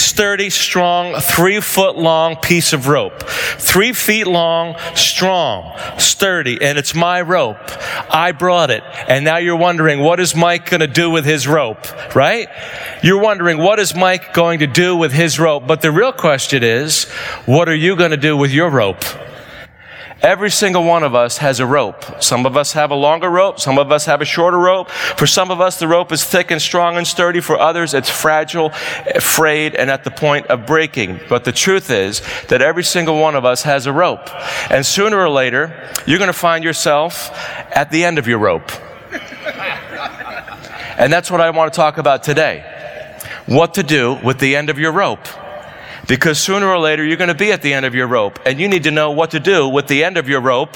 sturdy, strong, three foot long piece of rope. Three feet long, strong, sturdy, and it's my rope. I brought it. And now you're wondering, what is Mike going to do with his rope, right? You're wondering, what is Mike going to do with his rope? But the real question is, what are you going to do with your rope? Every single one of us has a rope. Some of us have a longer rope. Some of us have a shorter rope. For some of us, the rope is thick and strong and sturdy. For others, it's fragile, frayed, and at the point of breaking. But the truth is that every single one of us has a rope. And sooner or later, you're going to find yourself at the end of your rope. And that's what I want to talk about today. What to do with the end of your rope. Because sooner or later, you're going to be at the end of your rope, and you need to know what to do with the end of your rope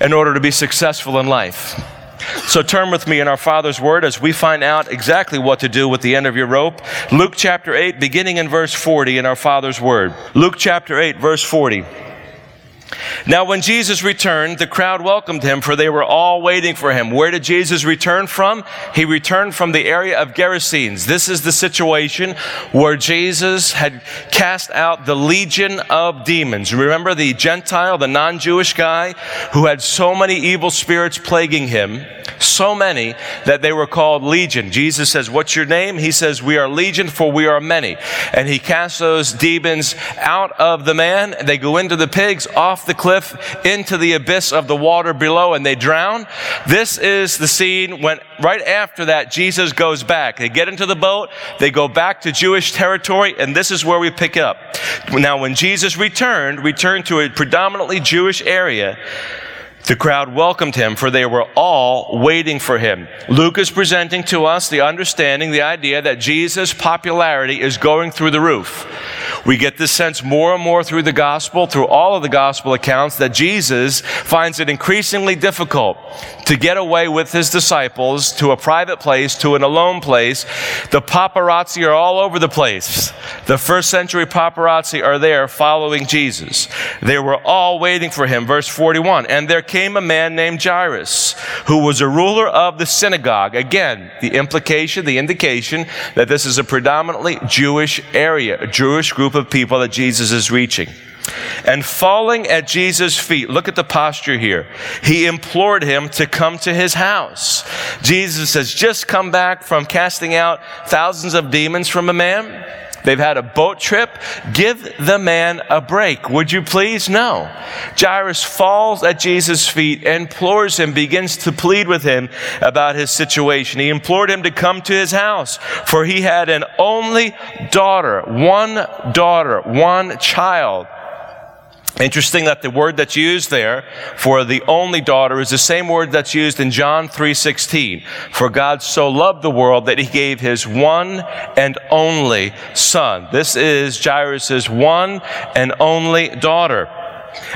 in order to be successful in life. So turn with me in our Father's Word as we find out exactly what to do with the end of your rope. Luke chapter 8, beginning in verse 40 in our Father's Word. Luke chapter 8, verse 40. Now, when Jesus returned, the crowd welcomed him, for they were all waiting for him. Where did Jesus return from? He returned from the area of Gerasenes. This is the situation where Jesus had cast out the legion of demons. Remember the Gentile, the non Jewish guy who had so many evil spirits plaguing him? So many that they were called legion. Jesus says, What's your name? He says, We are legion, for we are many. And he casts those demons out of the man. They go into the pigs, off the cliff, into the abyss of the water below, and they drown. This is the scene when, right after that, Jesus goes back. They get into the boat, they go back to Jewish territory, and this is where we pick it up. Now, when Jesus returned, returned to a predominantly Jewish area, the crowd welcomed him, for they were all waiting for him. Luke is presenting to us the understanding, the idea that Jesus' popularity is going through the roof. We get this sense more and more through the gospel, through all of the gospel accounts, that Jesus finds it increasingly difficult to get away with his disciples to a private place, to an alone place. The paparazzi are all over the place. The first century paparazzi are there following Jesus. They were all waiting for him. Verse 41. And there came a man named Jairus, who was a ruler of the synagogue. Again, the implication, the indication that this is a predominantly Jewish area, a Jewish group of people that Jesus is reaching. And falling at Jesus' feet, look at the posture here. He implored him to come to his house. Jesus has just come back from casting out thousands of demons from a man. They've had a boat trip. Give the man a break. Would you please? No. Jairus falls at Jesus' feet, implores him, begins to plead with him about his situation. He implored him to come to his house, for he had an only daughter, one daughter, one child. Interesting that the word that's used there for the only daughter is the same word that's used in John 3:16. For God so loved the world that he gave his one and only son. This is Jairus' one and only daughter.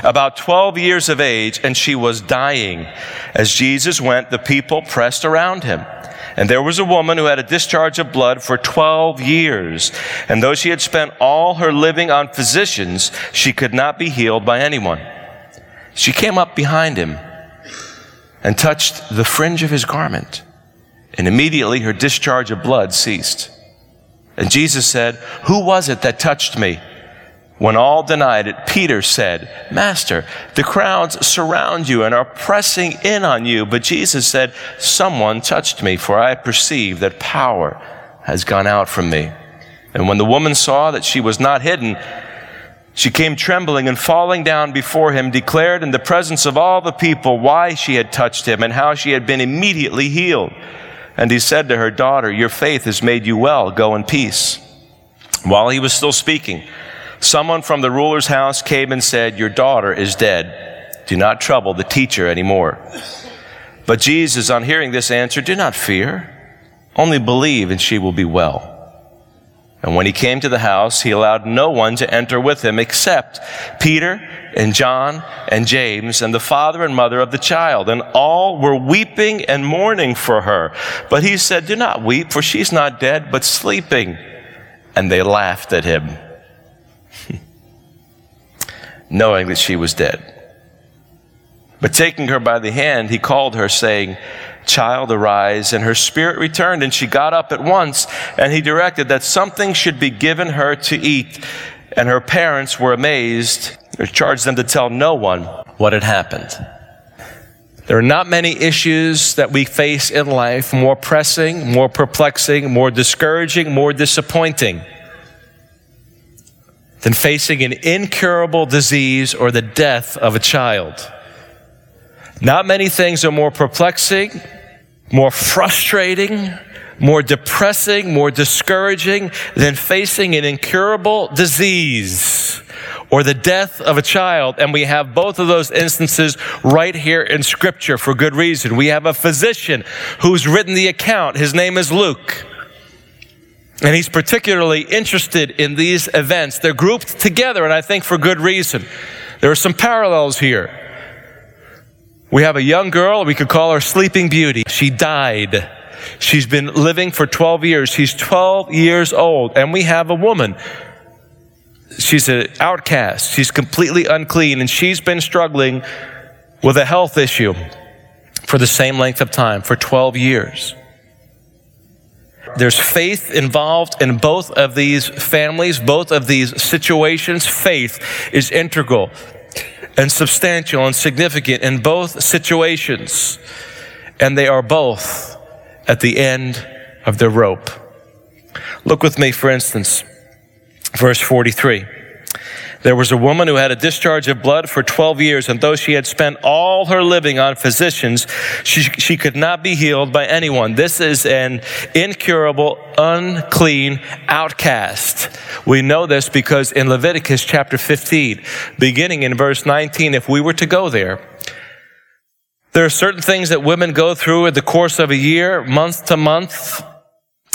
About 12 years of age and she was dying. As Jesus went, the people pressed around him. And there was a woman who had a discharge of blood for 12 years. And though she had spent all her living on physicians, she could not be healed by anyone. She came up behind him and touched the fringe of his garment. And immediately her discharge of blood ceased. And Jesus said, Who was it that touched me? When all denied it, Peter said, Master, the crowds surround you and are pressing in on you. But Jesus said, Someone touched me, for I perceive that power has gone out from me. And when the woman saw that she was not hidden, she came trembling and falling down before him, declared in the presence of all the people why she had touched him and how she had been immediately healed. And he said to her, Daughter, your faith has made you well. Go in peace. While he was still speaking, Someone from the ruler's house came and said, Your daughter is dead. Do not trouble the teacher anymore. But Jesus, on hearing this, answered, Do not fear, only believe, and she will be well. And when he came to the house, he allowed no one to enter with him except Peter and John and James and the father and mother of the child. And all were weeping and mourning for her. But he said, Do not weep, for she's not dead, but sleeping. And they laughed at him, knowing that she was dead. But taking her by the hand, he called her, saying, Child, arise. And her spirit returned, and she got up at once. And he directed that something should be given her to eat. And her parents were amazed. He charged them to tell no one what had happened. There are not many issues that we face in life more pressing, more perplexing, more discouraging, more disappointing than facing an incurable disease or the death of a child. Not many things are more perplexing, more frustrating, more depressing, more discouraging than facing an incurable disease or the death of a child. And we have both of those instances right here in Scripture for good reason. We have a physician who's written the account. His name is Luke. And he's particularly interested in these events. They're grouped together, and I think for good reason. There are some parallels here. We have a young girl, we could call her Sleeping Beauty. She died. She's been living for 12 years. She's 12 years old. And we have a woman. She's an outcast. She's completely unclean. And she's been struggling with a health issue for the same length of time, for 12 years. There's faith involved in both of these families, both of these situations. Faith is integral and substantial and significant in both situations, and they are both at the end of the rope. Look with me, for instance, verse 43. There was a woman who had a discharge of blood for 12 years, and though she had spent all her living on physicians, she, she could not be healed by anyone. This is an incurable, unclean outcast. We know this because in Leviticus chapter 15, beginning in verse 19, if we were to go there, there are certain things that women go through in the course of a year, month to month,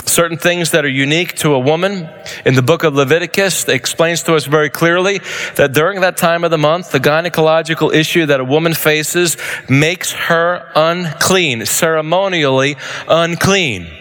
certain things that are unique to a woman. In the book of Leviticus, it explains to us very clearly that during that time of the month, the gynecological issue that a woman faces makes her unclean, ceremonially unclean.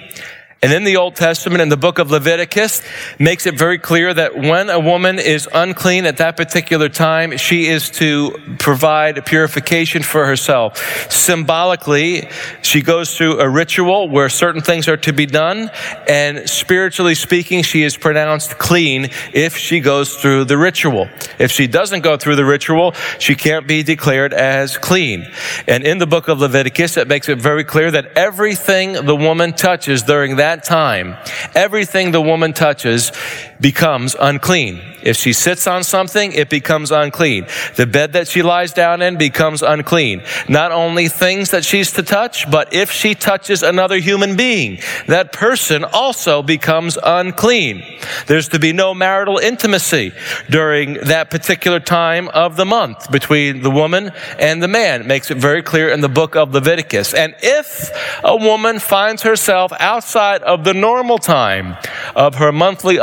And in the Old Testament, in the book of Leviticus, makes it very clear that when a woman is unclean at that particular time, she is to provide purification for herself. Symbolically, she goes through a ritual where certain things are to be done, and spiritually speaking, she is pronounced clean if she goes through the ritual. If she doesn't go through the ritual, she can't be declared as clean. And in the book of Leviticus, it makes it very clear that everything the woman touches during that that time, everything the woman touches becomes unclean. If she sits on something, it becomes unclean. The bed that she lies down in becomes unclean. Not only things that she's to touch, but if she touches another human being, that person also becomes unclean. There's to be no marital intimacy during that particular time of the month between the woman and the man. It makes it very clear in the book of Leviticus. And if a woman finds herself outside of the normal time of her monthly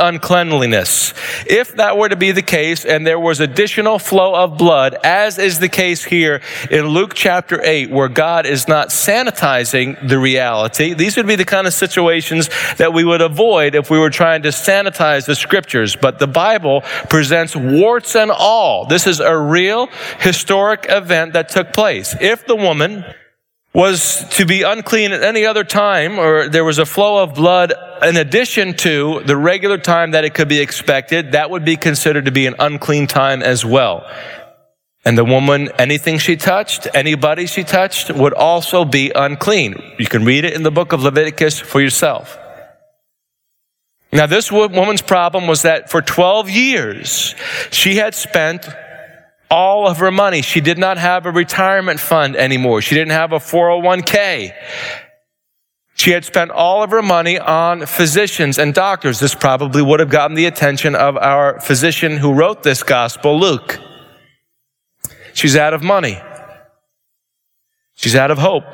if that were to be the case and there was additional flow of blood, as is the case here in Luke chapter 8, where God is not sanitizing the reality, these would be the kind of situations that we would avoid if we were trying to sanitize the scriptures. But the Bible presents warts and all. This is a real historic event that took place. If the woman was to be unclean at any other time, or there was a flow of blood in addition to the regular time that it could be expected, that would be considered to be an unclean time as well. And the woman, anything she touched, anybody she touched, would also be unclean. You can read it in the book of Leviticus for yourself. Now, this woman's problem was that for 12 years, she had spent all of her money. She did not have a retirement fund anymore. She didn't have a 401k. She had spent all of her money on physicians and doctors. This probably would have gotten the attention of our physician who wrote this gospel, Luke. She's out of money. She's out of hope.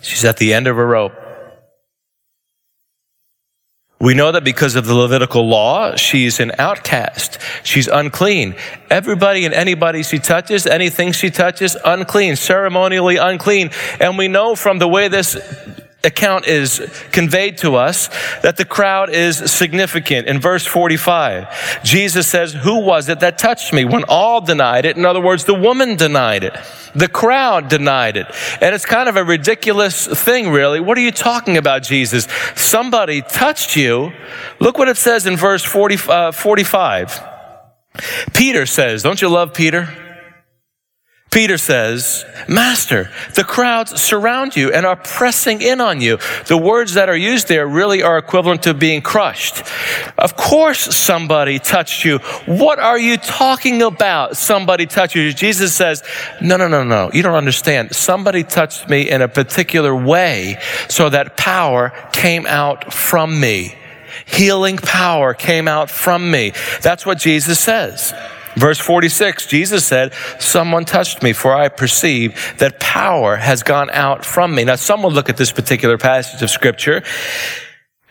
She's at the end of her rope. We know that because of the Levitical law, she's an outcast. She's unclean. Everybody and anybody she touches, anything she touches, unclean, ceremonially unclean. And we know from the way this account is conveyed to us that the crowd is significant. In verse 45, Jesus says, Who was it that touched me? When all denied it, in other words, the woman denied it. The crowd denied it. And it's kind of a ridiculous thing, really. What are you talking about, Jesus? Somebody touched you. Look what it says in verse 40, uh, 45. Peter says, Don't you love Peter? Peter says, Master, the crowds surround you and are pressing in on you. The words that are used there really are equivalent to being crushed. Of course, somebody touched you. What are you talking about? Somebody touched you. Jesus says, No, no, no, no. You don't understand. Somebody touched me in a particular way so that power came out from me. Healing power came out from me. That's what Jesus says. Verse 46, Jesus said, Someone touched me, for I perceive that power has gone out from me. Now, some would look at this particular passage of scripture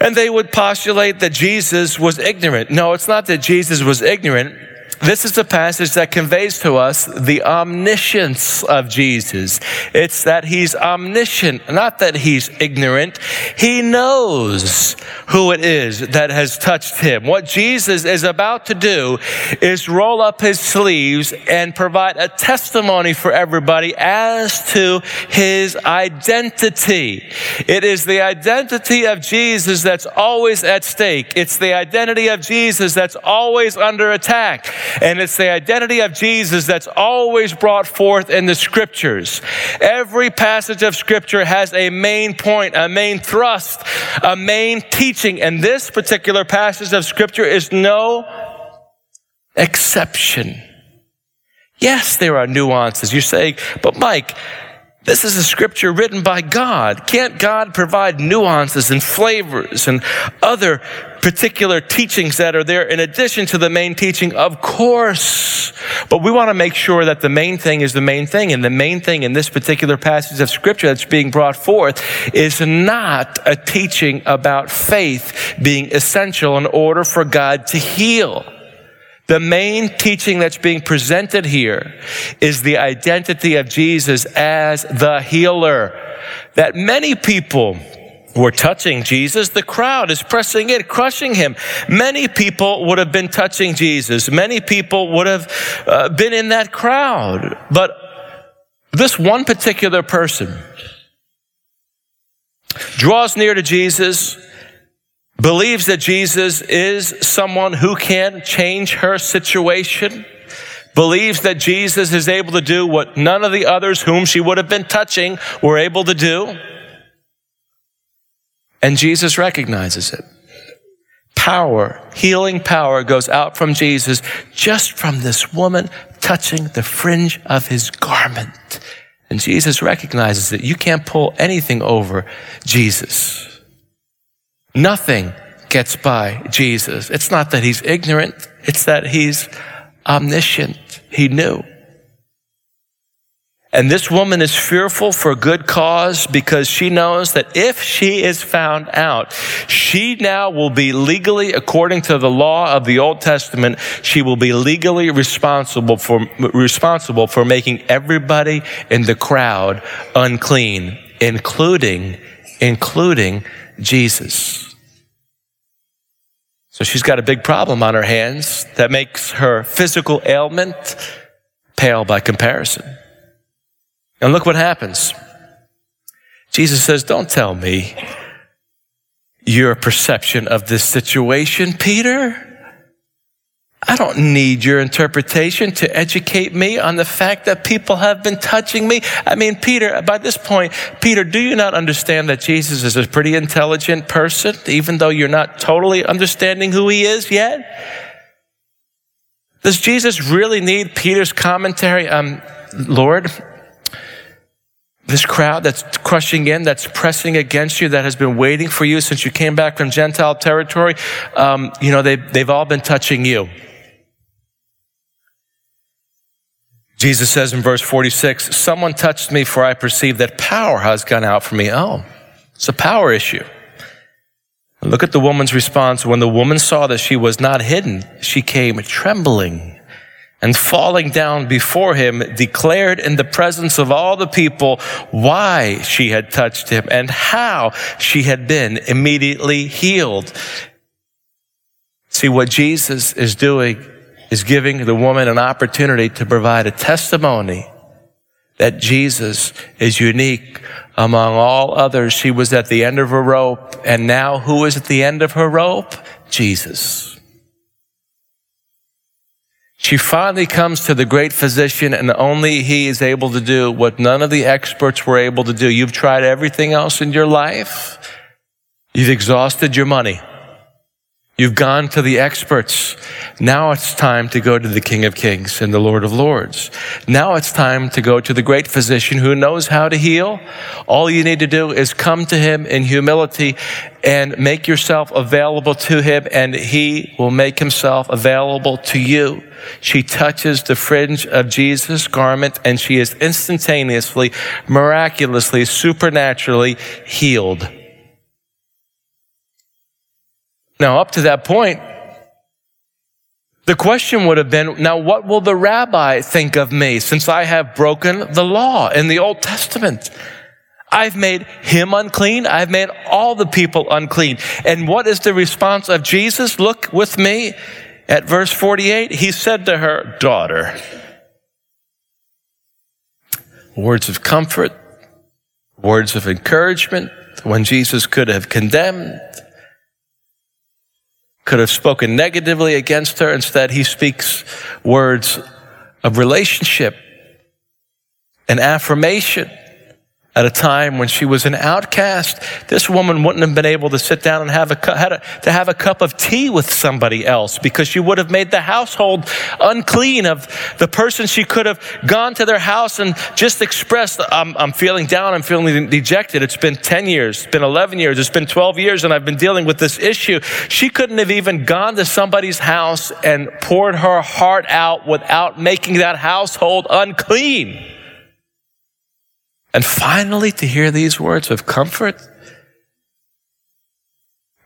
and they would postulate that Jesus was ignorant. No, it's not that Jesus was ignorant. This is a passage that conveys to us the omniscience of Jesus. It's that he's omniscient, not that he's ignorant. He knows who it is that has touched him. What Jesus is about to do is roll up his sleeves and provide a testimony for everybody as to his identity. It is the identity of Jesus that's always at stake. It's the identity of Jesus that's always under attack. And it's the identity of Jesus that's always brought forth in the scriptures. Every passage of scripture has a main point, a main thrust, a main teaching. And this particular passage of scripture is no exception. Yes, there are nuances. You're saying, but Mike, this is a scripture written by God. Can't God provide nuances and flavors and other particular teachings that are there in addition to the main teaching? Of course. But we want to make sure that the main thing is the main thing. And the main thing in this particular passage of scripture that's being brought forth is not a teaching about faith being essential in order for God to heal. The main teaching that's being presented here is the identity of Jesus as the healer. That many people were touching Jesus. The crowd is pressing in, crushing him. Many people would have been touching Jesus. Many people would have uh, been in that crowd. But this one particular person draws near to Jesus believes that Jesus is someone who can change her situation, believes that Jesus is able to do what none of the others whom she would have been touching were able to do. And Jesus recognizes it. Power, healing power goes out from Jesus just from this woman touching the fringe of his garment. And Jesus recognizes that you can't pull anything over Jesus. Nothing gets by Jesus. It's not that he's ignorant, it's that he's omniscient. He knew. And this woman is fearful for good cause because she knows that if she is found out, she now will be legally, according to the law of the Old Testament, she will be legally responsible for, responsible for making everybody in the crowd unclean, including, including Jesus. So she's got a big problem on her hands that makes her physical ailment pale by comparison. And look what happens. Jesus says, Don't tell me your perception of this situation, Peter. I don't need your interpretation to educate me on the fact that people have been touching me. I mean, Peter, by this point, Peter, do you not understand that Jesus is a pretty intelligent person, even though you're not totally understanding who he is yet? Does Jesus really need Peter's commentary? Um, Lord, this crowd that's crushing in, that's pressing against you, that has been waiting for you since you came back from Gentile territory, um, you know, they've, they've all been touching you. Jesus says in verse 46, Someone touched me, for I perceive that power has gone out from me. Oh, it's a power issue. Look at the woman's response. When the woman saw that she was not hidden, she came trembling and falling down before him, declared in the presence of all the people why she had touched him and how she had been immediately healed. See, what Jesus is doing is giving the woman an opportunity to provide a testimony that Jesus is unique among all others. She was at the end of her rope, and now who is at the end of her rope? Jesus. She finally comes to the great physician, and only he is able to do what none of the experts were able to do. You've tried everything else in your life. You've exhausted your money. You've gone to the experts. Now it's time to go to the King of Kings and the Lord of Lords. Now it's time to go to the great physician who knows how to heal. All you need to do is come to him in humility and make yourself available to him and he will make himself available to you. She touches the fringe of Jesus' garment and she is instantaneously, miraculously, supernaturally healed. Now, up to that point, the question would have been, now what will the rabbi think of me since I have broken the law in the Old Testament? I've made him unclean. I've made all the people unclean. And what is the response of Jesus? Look with me at verse 48. He said to her, daughter, words of comfort, words of encouragement, when Jesus could have condemned, could have spoken negatively against her. Instead, he speaks words of relationship and affirmation at a time when she was an outcast. This woman wouldn't have been able to sit down and have a, a, to have a cup of tea with somebody else because she would have made the household unclean of the person she could have gone to their house and just expressed, I'm, I'm feeling down, I'm feeling dejected. It's been 10 years, it's been 11 years, it's been 12 years, and I've been dealing with this issue. She couldn't have even gone to somebody's house and poured her heart out without making that household unclean. And finally, to hear these words of comfort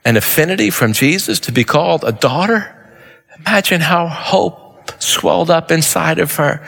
and affinity from Jesus to be called a daughter. Imagine how hope swelled up inside of her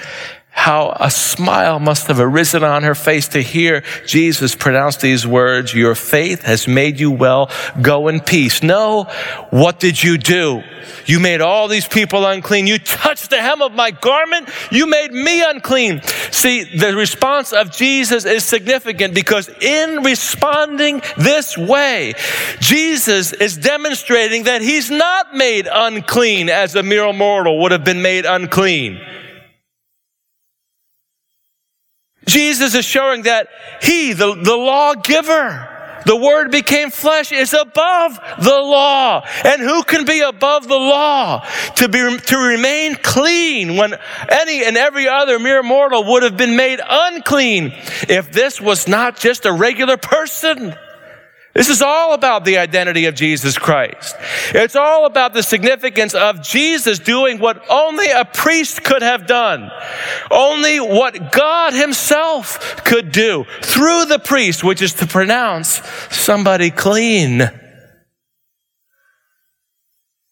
how a smile must have arisen on her face to hear Jesus pronounce these words, your faith has made you well, go in peace. No, what did you do? You made all these people unclean. You touched the hem of my garment. You made me unclean. See, the response of Jesus is significant because in responding this way, Jesus is demonstrating that he's not made unclean as a mere mortal would have been made unclean. Jesus is showing that he, the, the lawgiver, the word became flesh is above the law. And who can be above the law? To be, to remain clean when any and every other mere mortal would have been made unclean if this was not just a regular person. This is all about the identity of Jesus Christ. It's all about the significance of Jesus doing what only a priest could have done. Only what God himself could do through the priest, which is to pronounce somebody clean.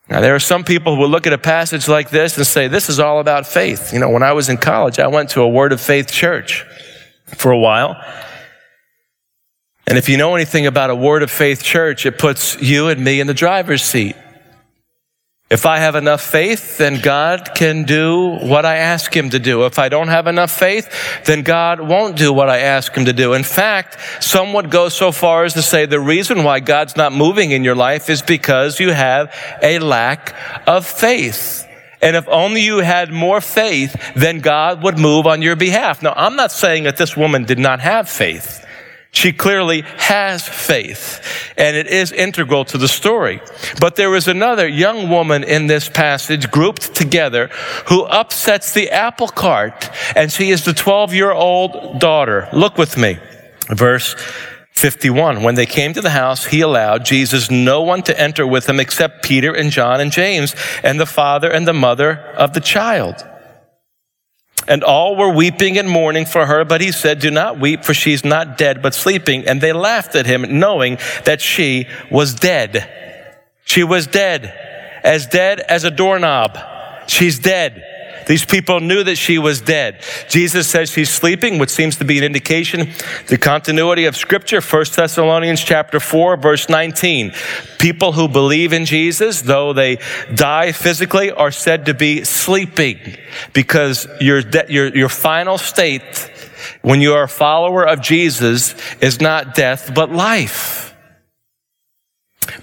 Now, there are some people who will look at a passage like this and say, this is all about faith. You know, when I was in college, I went to a Word of Faith church for a while. And if you know anything about a Word of Faith church, it puts you and me in the driver's seat. If I have enough faith, then God can do what I ask Him to do. If I don't have enough faith, then God won't do what I ask Him to do. In fact, some would go so far as to say the reason why God's not moving in your life is because you have a lack of faith. And if only you had more faith, then God would move on your behalf. Now, I'm not saying that this woman did not have faith. She clearly has faith, and it is integral to the story. But there is another young woman in this passage grouped together who upsets the apple cart, and she is the 12 year old daughter. Look with me. Verse 51. When they came to the house, he allowed Jesus no one to enter with him except Peter and John and James and the father and the mother of the child. And all were weeping and mourning for her, but he said, Do not weep, for she's not dead, but sleeping. And they laughed at him, knowing that she was dead. She was dead, as dead as a doorknob. She's dead. These people knew that she was dead. Jesus says she's sleeping, which seems to be an indication the continuity of scripture. 1 Thessalonians chapter 4, verse 19. People who believe in Jesus, though they die physically, are said to be sleeping because your, de- your, your final state when you are a follower of Jesus is not death, but life.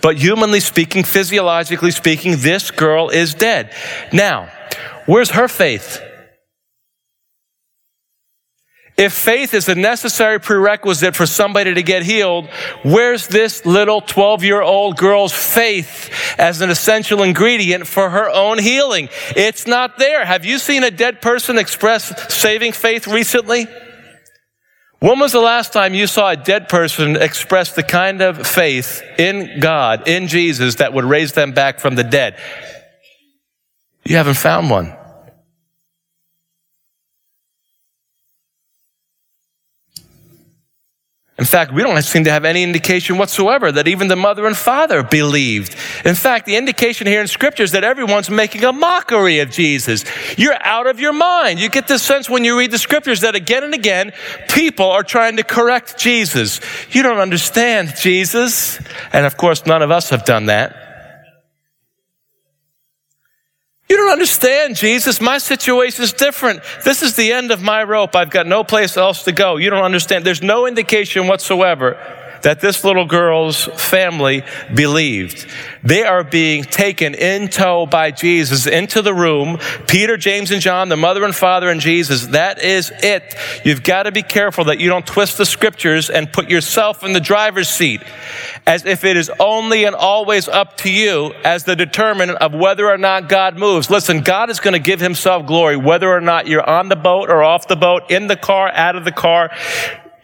But humanly speaking, physiologically speaking, this girl is dead. Now, Where's her faith? If faith is a necessary prerequisite for somebody to get healed, where's this little 12 year old girl's faith as an essential ingredient for her own healing? It's not there. Have you seen a dead person express saving faith recently? When was the last time you saw a dead person express the kind of faith in God, in Jesus, that would raise them back from the dead? You haven't found one. In fact, we don't seem to have any indication whatsoever that even the mother and father believed. In fact, the indication here in scripture is that everyone's making a mockery of Jesus. You're out of your mind. You get this sense when you read the scriptures that again and again, people are trying to correct Jesus. You don't understand Jesus. And of course, none of us have done that. You don't understand, Jesus. My situation is different. This is the end of my rope. I've got no place else to go. You don't understand. There's no indication whatsoever that this little girl's family believed. They are being taken in tow by Jesus into the room. Peter, James, and John, the mother and father and Jesus. That is it. You've got to be careful that you don't twist the scriptures and put yourself in the driver's seat as if it is only and always up to you as the determinant of whether or not God moves. Listen, God is going to give himself glory whether or not you're on the boat or off the boat, in the car, out of the car.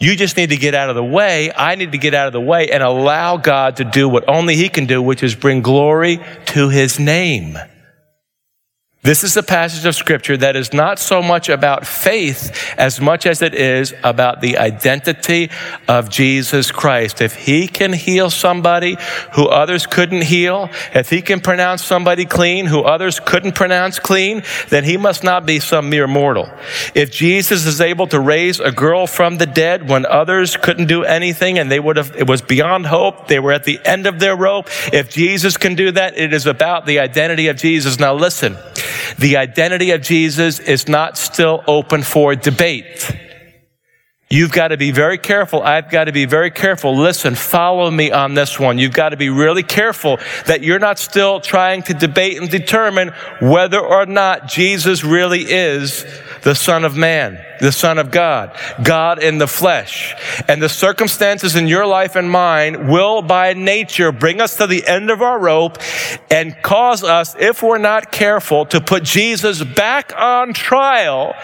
You just need to get out of the way. I need to get out of the way and allow God to do what only He can do, which is bring glory to His name. This is a passage of scripture that is not so much about faith as much as it is about the identity of Jesus Christ. If he can heal somebody who others couldn't heal, if he can pronounce somebody clean who others couldn't pronounce clean, then he must not be some mere mortal. If Jesus is able to raise a girl from the dead when others couldn't do anything and they would have, it was beyond hope, they were at the end of their rope. If Jesus can do that, it is about the identity of Jesus. Now listen. The identity of Jesus is not still open for debate. You've got to be very careful. I've got to be very careful. Listen, follow me on this one. You've got to be really careful that you're not still trying to debate and determine whether or not Jesus really is the Son of Man the Son of God, God in the flesh. And the circumstances in your life and mine will by nature bring us to the end of our rope and cause us, if we're not careful, to put Jesus back on trial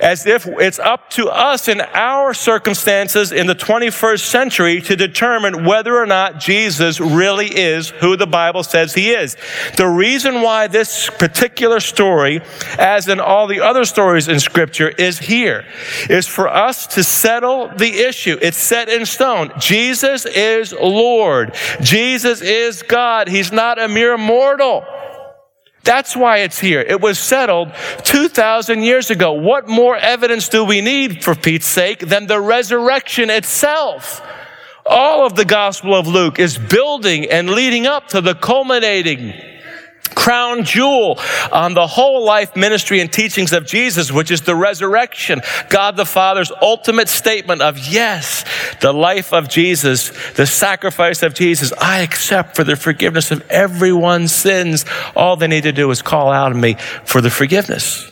as if it's up to us in our circumstances in the 21st century to determine whether or not Jesus really is who the Bible says he is. The reason why this particular story, as in all the other stories in scripture, is here here is for us to settle the issue. It's set in stone. Jesus is Lord. Jesus is God. He's not a mere mortal. That's why it's here. It was settled 2,000 years ago. What more evidence do we need, for Pete's sake, than the resurrection itself? All of the Gospel of Luke is building and leading up to the culminating crown jewel on the whole life ministry and teachings of Jesus, which is the resurrection. God the Father's ultimate statement of yes, the life of Jesus, the sacrifice of Jesus, I accept for the forgiveness of everyone's sins. All they need to do is call out to me for the forgiveness.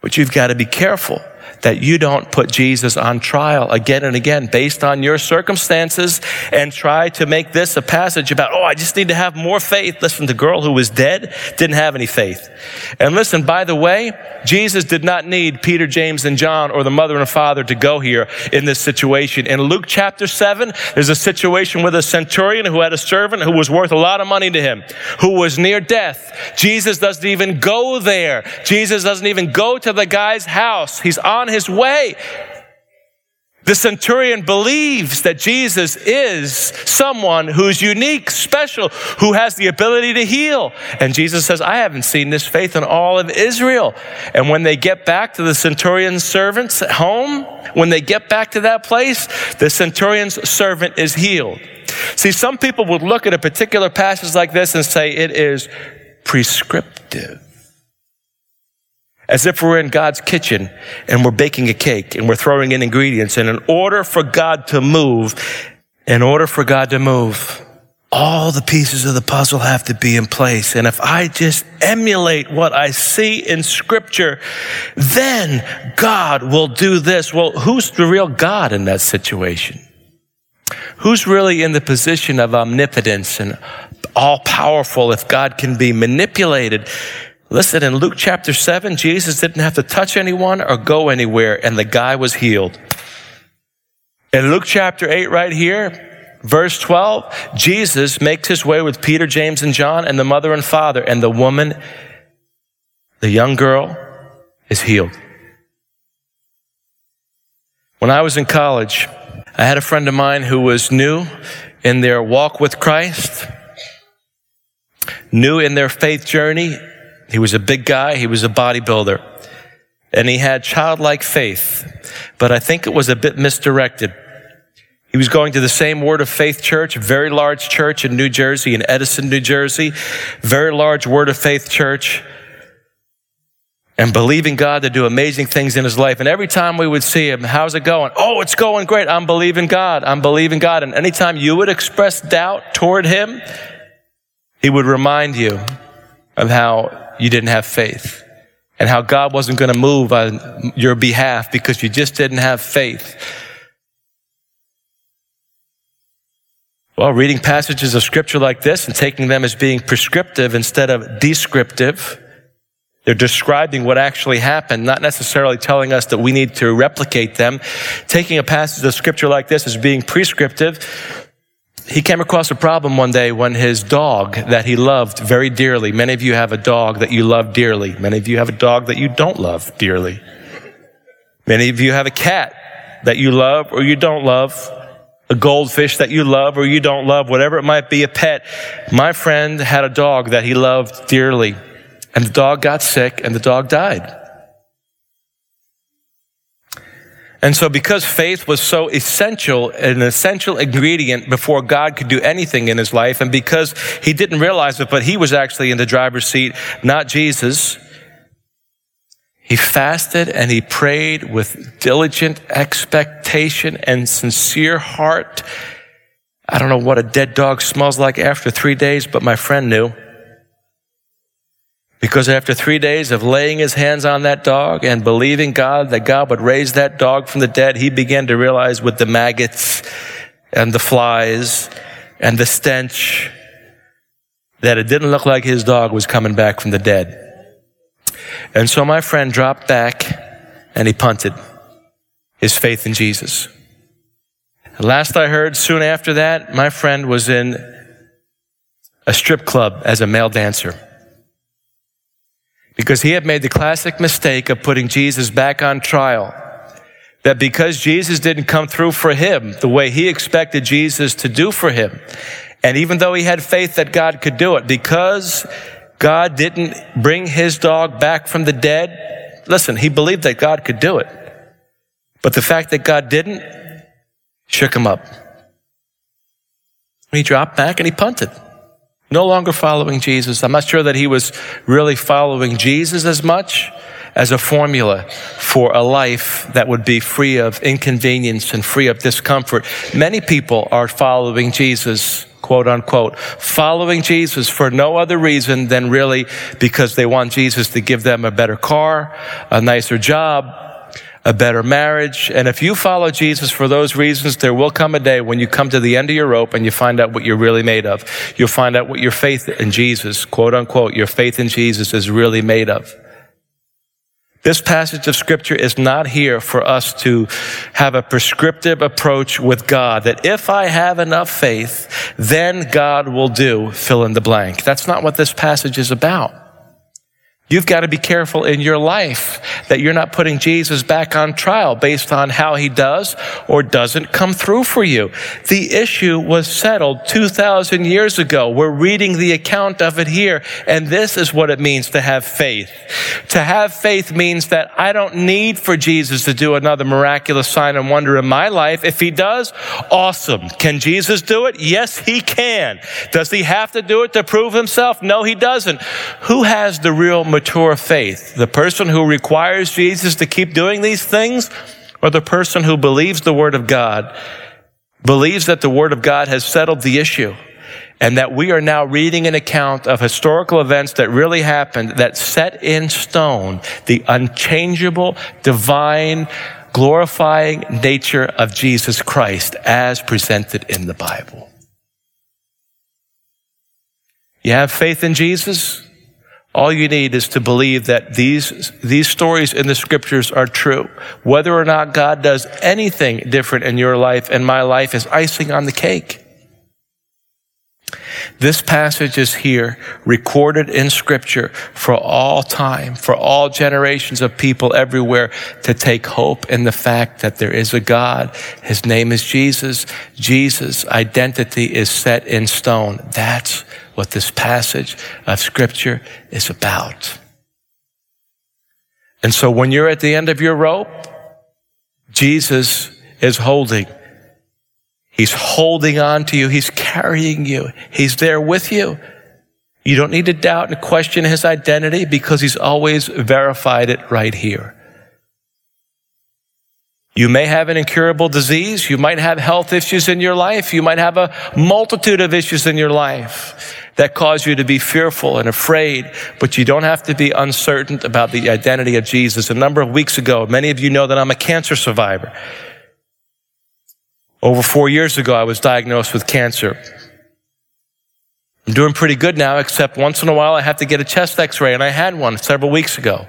But you've got to be careful that you don't put Jesus on trial again and again based on your circumstances and try to make this a passage about, oh, I just need to have more faith. Listen, the girl who was dead didn't have any faith. And listen, by the way, Jesus did not need Peter, James, and John or the mother and father to go here in this situation. In Luke chapter 7, there's a situation with a centurion who had a servant who was worth a lot of money to him, who was near death. Jesus doesn't even go there. Jesus doesn't even go to the guy's house. He's on his way. The centurion believes that Jesus is someone who's unique, special, who has the ability to heal. And Jesus says, I haven't seen this faith in all of Israel. And when they get back to the centurion's servant's at home, when they get back to that place, the centurion's servant is healed. See, some people would look at a particular passage like this and say it is prescriptive as if we're in God's kitchen and we're baking a cake and we're throwing in ingredients. And in order for God to move, in order for God to move, all the pieces of the puzzle have to be in place. And if I just emulate what I see in scripture, then God will do this. Well, who's the real God in that situation? Who's really in the position of omnipotence and all powerful if God can be manipulated? Listen, in Luke chapter 7, Jesus didn't have to touch anyone or go anywhere, and the guy was healed. In Luke chapter 8, right here, verse 12, Jesus makes his way with Peter, James, and John, and the mother and father, and the woman, the young girl, is healed. When I was in college, I had a friend of mine who was new in their walk with Christ, new in their faith journey, he was a big guy. He was a bodybuilder. And he had childlike faith, but I think it was a bit misdirected. He was going to the same Word of Faith church, very large church in New Jersey, in Edison, New Jersey, very large Word of Faith church, and believing God to do amazing things in his life. And every time we would see him, how's it going? Oh, it's going great. I'm believing God. I'm believing God. And anytime you would express doubt toward him, he would remind you of how you didn't have faith and how God wasn't going to move on your behalf because you just didn't have faith. Well, reading passages of scripture like this and taking them as being prescriptive instead of descriptive, they're describing what actually happened, not necessarily telling us that we need to replicate them. Taking a passage of scripture like this as being prescriptive he came across a problem one day when his dog that he loved very dearly, many of you have a dog that you love dearly. Many of you have a dog that you don't love dearly. Many of you have a cat that you love or you don't love, a goldfish that you love or you don't love, whatever it might be, a pet. My friend had a dog that he loved dearly, and the dog got sick and the dog died. And so, because faith was so essential, an essential ingredient before God could do anything in his life, and because he didn't realize it, but he was actually in the driver's seat, not Jesus, he fasted and he prayed with diligent expectation and sincere heart. I don't know what a dead dog smells like after three days, but my friend knew. Because after three days of laying his hands on that dog and believing God that God would raise that dog from the dead, he began to realize with the maggots and the flies and the stench that it didn't look like his dog was coming back from the dead. And so my friend dropped back and he punted his faith in Jesus. last I heard, soon after that, my friend was in a strip club as a male dancer because he had made the classic mistake of putting Jesus back on trial. That because Jesus didn't come through for him the way he expected Jesus to do for him, and even though he had faith that God could do it, because God didn't bring his dog back from the dead, listen, he believed that God could do it. But the fact that God didn't shook him up. He dropped back and he punted no longer following Jesus. I'm not sure that he was really following Jesus as much as a formula for a life that would be free of inconvenience and free of discomfort. Many people are following Jesus, quote unquote, following Jesus for no other reason than really because they want Jesus to give them a better car, a nicer job, a better marriage. And if you follow Jesus for those reasons, there will come a day when you come to the end of your rope and you find out what you're really made of. You'll find out what your faith in Jesus, quote unquote, your faith in Jesus is really made of. This passage of scripture is not here for us to have a prescriptive approach with God that if I have enough faith, then God will do fill in the blank. That's not what this passage is about. You've got to be careful in your life that you're not putting Jesus back on trial based on how he does or doesn't come through for you. The issue was settled 2,000 years ago. We're reading the account of it here, and this is what it means to have faith. To have faith means that I don't need for Jesus to do another miraculous sign and wonder in my life. If he does, awesome. Can Jesus do it? Yes, he can. Does he have to do it to prove himself? No, he doesn't. Who has the real mature faith? The person who requires Jesus to keep doing these things or the person who believes the Word of God, believes that the Word of God has settled the issue and that we are now reading an account of historical events that really happened that set in stone the unchangeable, divine, glorifying nature of Jesus Christ as presented in the Bible. You have faith in Jesus? All you need is to believe that these, these stories in the scriptures are true. Whether or not God does anything different in your life and my life is icing on the cake. This passage is here, recorded in scripture for all time, for all generations of people everywhere to take hope in the fact that there is a God. His name is Jesus. Jesus' identity is set in stone. That's what this passage of scripture is about. And so when you're at the end of your rope, Jesus is holding He's holding on to you. He's carrying you. He's there with you. You don't need to doubt and question his identity because he's always verified it right here. You may have an incurable disease. You might have health issues in your life. You might have a multitude of issues in your life that cause you to be fearful and afraid, but you don't have to be uncertain about the identity of Jesus. A number of weeks ago, many of you know that I'm a cancer survivor. Over four years ago, I was diagnosed with cancer. I'm doing pretty good now, except once in a while I have to get a chest x ray, and I had one several weeks ago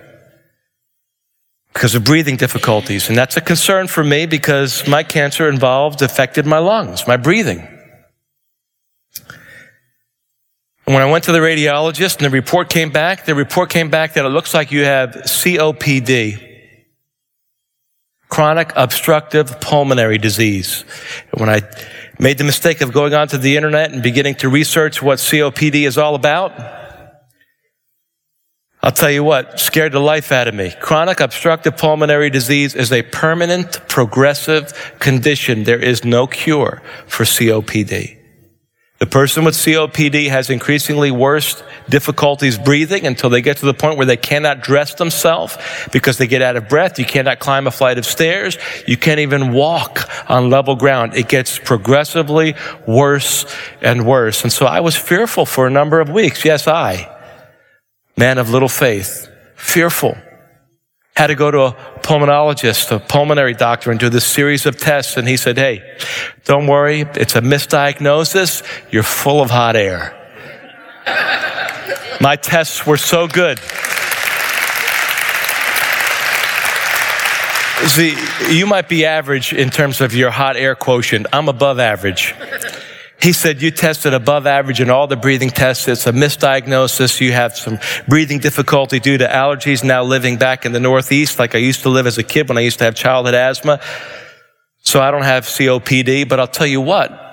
because of breathing difficulties. And that's a concern for me because my cancer involved affected my lungs, my breathing. And when I went to the radiologist and the report came back, the report came back that it looks like you have COPD chronic obstructive pulmonary disease. When I made the mistake of going onto the internet and beginning to research what COPD is all about, I'll tell you what, scared the life out of me. Chronic obstructive pulmonary disease is a permanent, progressive condition. There is no cure for COPD. The person with COPD has increasingly worse difficulties breathing until they get to the point where they cannot dress themselves because they get out of breath. You cannot climb a flight of stairs. You can't even walk on level ground. It gets progressively worse and worse. And so I was fearful for a number of weeks. Yes, I, man of little faith, fearful had to go to a pulmonologist, a pulmonary doctor, and do this series of tests. And he said, Hey, don't worry. It's a misdiagnosis. You're full of hot air. My tests were so good. See, you might be average in terms of your hot air quotient. I'm above average. He said, you tested above average in all the breathing tests. It's a misdiagnosis. You have some breathing difficulty due to allergies now living back in the Northeast, like I used to live as a kid when I used to have childhood asthma. So I don't have COPD, but I'll tell you what.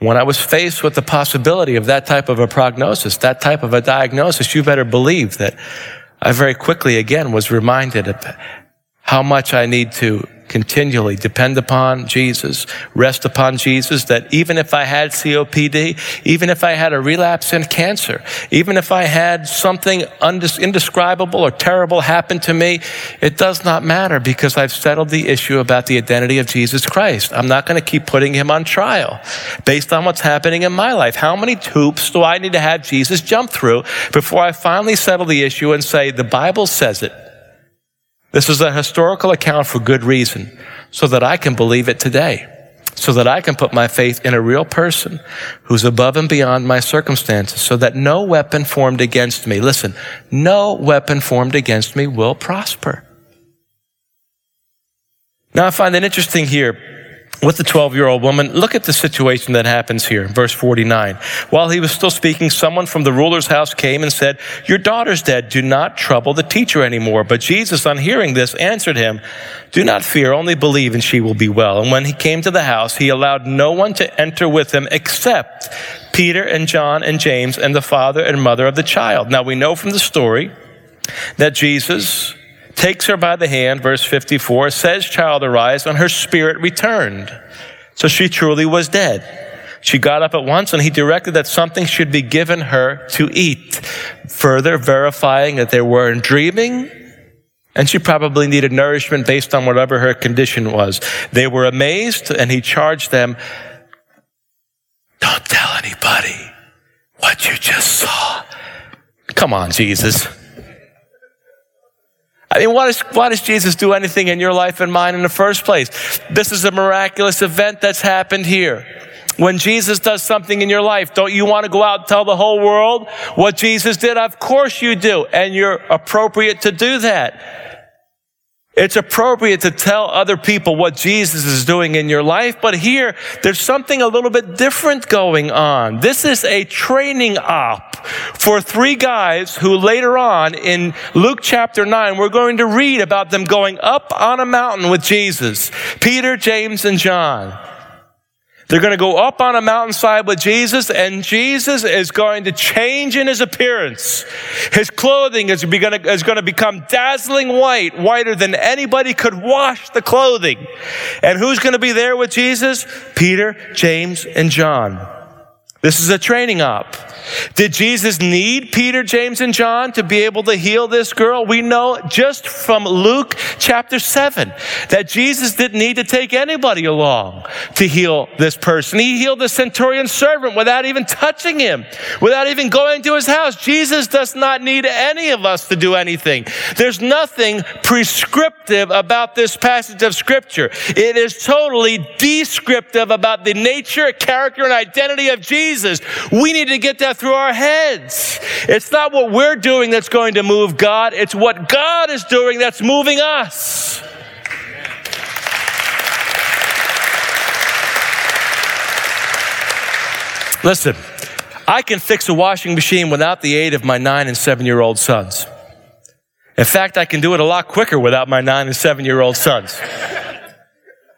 When I was faced with the possibility of that type of a prognosis, that type of a diagnosis, you better believe that I very quickly again was reminded of how much I need to continually depend upon Jesus, rest upon Jesus, that even if I had COPD, even if I had a relapse in cancer, even if I had something indescribable or terrible happen to me, it does not matter because I've settled the issue about the identity of Jesus Christ. I'm not going to keep putting him on trial based on what's happening in my life. How many hoops do I need to have Jesus jump through before I finally settle the issue and say, the Bible says it? This is a historical account for good reason, so that I can believe it today, so that I can put my faith in a real person who's above and beyond my circumstances, so that no weapon formed against me, listen, no weapon formed against me will prosper. Now I find it interesting here with the 12 year old woman, look at the situation that happens here, verse 49. While he was still speaking, someone from the ruler's house came and said, Your daughter's dead. Do not trouble the teacher anymore. But Jesus, on hearing this, answered him, Do not fear, only believe, and she will be well. And when he came to the house, he allowed no one to enter with him except Peter and John and James and the father and mother of the child. Now we know from the story that Jesus, takes her by the hand, verse 54, says, Child, arise, and her spirit returned. So she truly was dead. She got up at once and he directed that something should be given her to eat, further verifying that they weren't dreaming. And she probably needed nourishment based on whatever her condition was. They were amazed and he charged them, Don't tell anybody what you just saw. Come on, Jesus. I mean, why does, why does Jesus do anything in your life and mine in the first place? This is a miraculous event that's happened here. When Jesus does something in your life, don't you want to go out and tell the whole world what Jesus did? Of course you do. And you're appropriate to do that. It's appropriate to tell other people what Jesus is doing in your life, but here there's something a little bit different going on. This is a training op for three guys who later on in Luke chapter 9, we're going to read about them going up on a mountain with Jesus. Peter, James, and John. They're going to go up on a mountainside with Jesus, and Jesus is going to change in his appearance. His clothing is going, to, is going to become dazzling white, whiter than anybody could wash the clothing. And who's going to be there with Jesus? Peter, James, and John. This is a training op. Did Jesus need Peter, James, and John to be able to heal this girl? We know just from Luke chapter 7 that Jesus didn't need to take anybody along to heal this person. He healed the centurion servant without even touching him, without even going to his house. Jesus does not need any of us to do anything. There's nothing prescriptive about this passage of scripture. It is totally descriptive about the nature, character, and identity of Jesus. We need to get that through our heads. It's not what we're doing that's going to move God, it's what God is doing that's moving us. Listen, I can fix a washing machine without the aid of my nine and seven year old sons. In fact, I can do it a lot quicker without my nine and seven year old sons.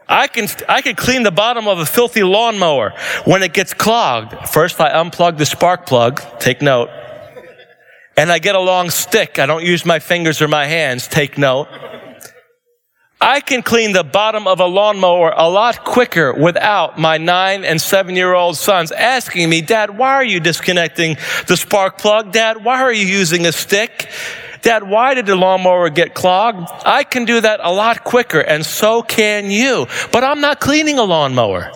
I can, I can clean the bottom of a filthy lawnmower when it gets clogged. First, I unplug the spark plug, take note. And I get a long stick. I don't use my fingers or my hands, take note. I can clean the bottom of a lawnmower a lot quicker without my nine and seven year old sons asking me, Dad, why are you disconnecting the spark plug? Dad, why are you using a stick? Dad, why did the lawnmower get clogged? I can do that a lot quicker, and so can you. But I'm not cleaning a lawnmower.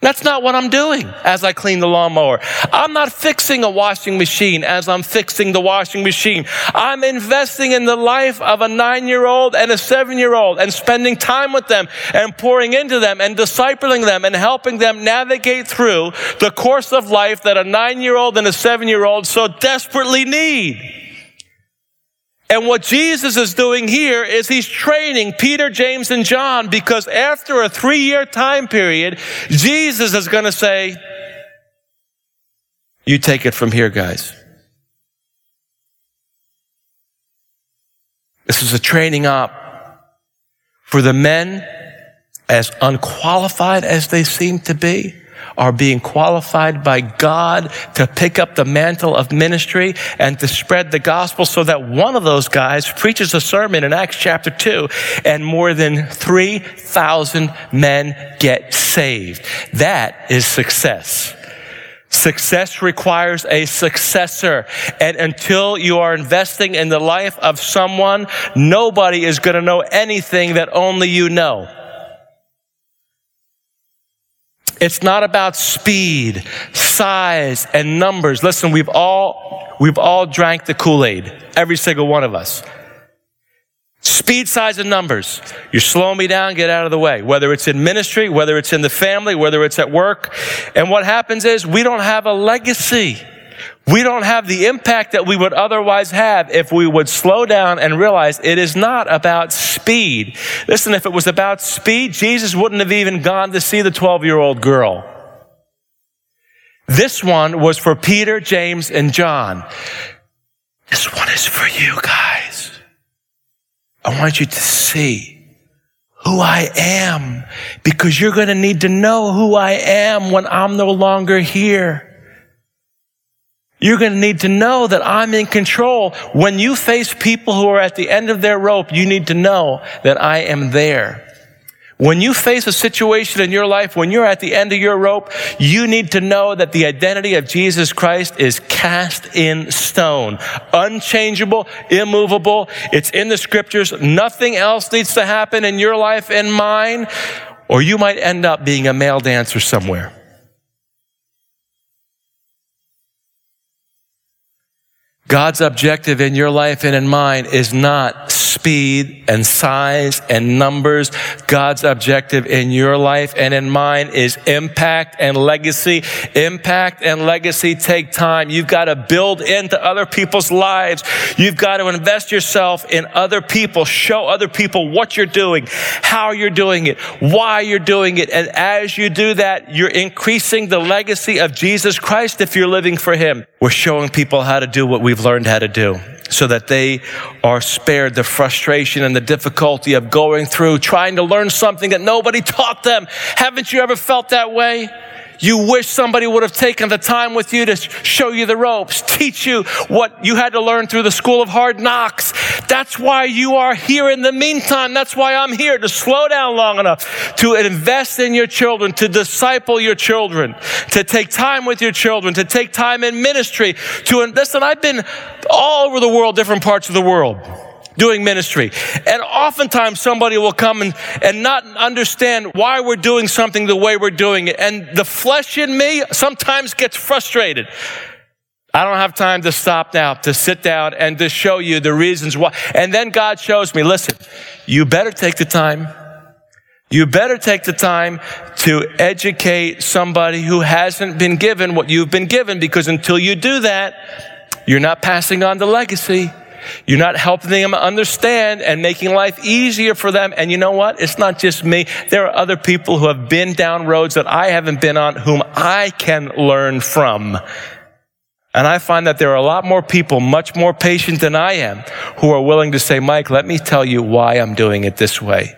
That's not what I'm doing as I clean the lawnmower. I'm not fixing a washing machine as I'm fixing the washing machine. I'm investing in the life of a nine year old and a seven year old and spending time with them and pouring into them and discipling them and helping them navigate through the course of life that a nine year old and a seven year old so desperately need. And what Jesus is doing here is he's training Peter, James, and John because after a three year time period, Jesus is going to say, You take it from here, guys. This is a training op for the men, as unqualified as they seem to be are being qualified by God to pick up the mantle of ministry and to spread the gospel so that one of those guys preaches a sermon in Acts chapter 2 and more than 3,000 men get saved. That is success. Success requires a successor. And until you are investing in the life of someone, nobody is going to know anything that only you know. It's not about speed, size, and numbers. Listen, we've all, we've all drank the Kool-Aid. Every single one of us. Speed, size, and numbers. You slow me down, get out of the way. Whether it's in ministry, whether it's in the family, whether it's at work. And what happens is we don't have a legacy. We don't have the impact that we would otherwise have if we would slow down and realize it is not about speed. Listen, if it was about speed, Jesus wouldn't have even gone to see the 12 year old girl. This one was for Peter, James, and John. This one is for you guys. I want you to see who I am because you're going to need to know who I am when I'm no longer here. You're going to need to know that I'm in control. When you face people who are at the end of their rope, you need to know that I am there. When you face a situation in your life, when you're at the end of your rope, you need to know that the identity of Jesus Christ is cast in stone, unchangeable, immovable. It's in the scriptures. Nothing else needs to happen in your life and mine, or you might end up being a male dancer somewhere. God's objective in your life and in mine is not speed and size and numbers. God's objective in your life and in mine is impact and legacy. Impact and legacy take time. You've got to build into other people's lives. You've got to invest yourself in other people, show other people what you're doing, how you're doing it, why you're doing it. And as you do that, you're increasing the legacy of Jesus Christ if you're living for Him. We're showing people how to do what we've learned how to do so that they are spared the frustration and the difficulty of going through trying to learn something that nobody taught them. Haven't you ever felt that way? You wish somebody would have taken the time with you to show you the ropes, teach you what you had to learn through the school of hard knocks. That's why you are here in the meantime. That's why I'm here to slow down long enough to invest in your children, to disciple your children, to take time with your children, to take time in ministry, to listen. I've been all over the world, different parts of the world doing ministry. And oftentimes somebody will come and, and not understand why we're doing something the way we're doing it. And the flesh in me sometimes gets frustrated. I don't have time to stop now, to sit down and to show you the reasons why. And then God shows me, listen, you better take the time. You better take the time to educate somebody who hasn't been given what you've been given because until you do that, you're not passing on the legacy. You're not helping them understand and making life easier for them. And you know what? It's not just me. There are other people who have been down roads that I haven't been on whom I can learn from. And I find that there are a lot more people, much more patient than I am, who are willing to say, Mike, let me tell you why I'm doing it this way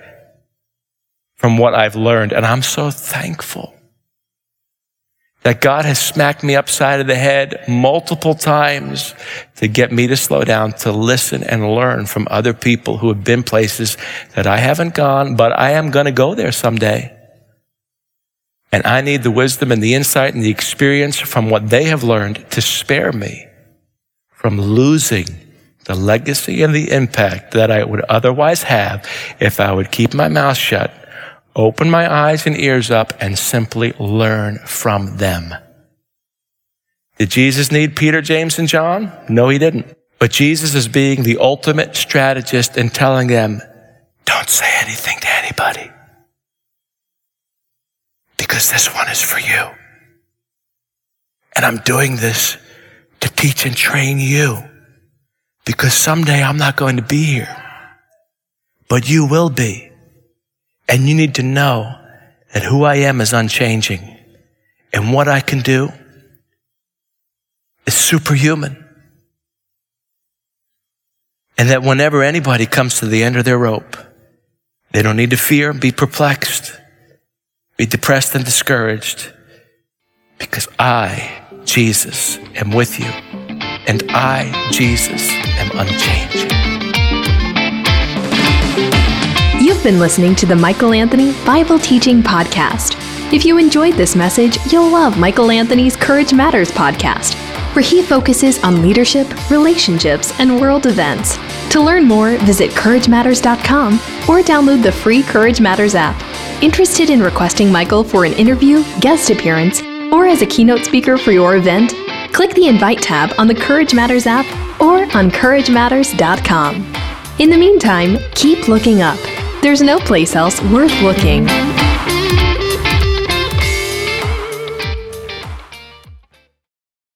from what I've learned. And I'm so thankful that God has smacked me upside of the head multiple times to get me to slow down, to listen and learn from other people who have been places that I haven't gone, but I am going to go there someday. And I need the wisdom and the insight and the experience from what they have learned to spare me from losing the legacy and the impact that I would otherwise have if I would keep my mouth shut open my eyes and ears up and simply learn from them. Did Jesus need Peter, James, and John? No, he didn't. But Jesus is being the ultimate strategist and telling them, don't say anything to anybody. Because this one is for you. And I'm doing this to teach and train you. Because someday I'm not going to be here. But you will be. And you need to know that who I am is unchanging. And what I can do is superhuman. And that whenever anybody comes to the end of their rope, they don't need to fear, be perplexed, be depressed and discouraged, because I, Jesus, am with you, and I, Jesus, am unchanging. You've been listening to the Michael Anthony Bible Teaching Podcast. If you enjoyed this message, you'll love Michael Anthony's Courage Matters podcast, where he focuses on leadership, relationships, and world events. To learn more, visit CourageMatters.com or download the free Courage Matters app. Interested in requesting Michael for an interview, guest appearance, or as a keynote speaker for your event? Click the Invite tab on the Courage Matters app or on CourageMatters.com. In the meantime, keep looking up. There's no place else worth looking.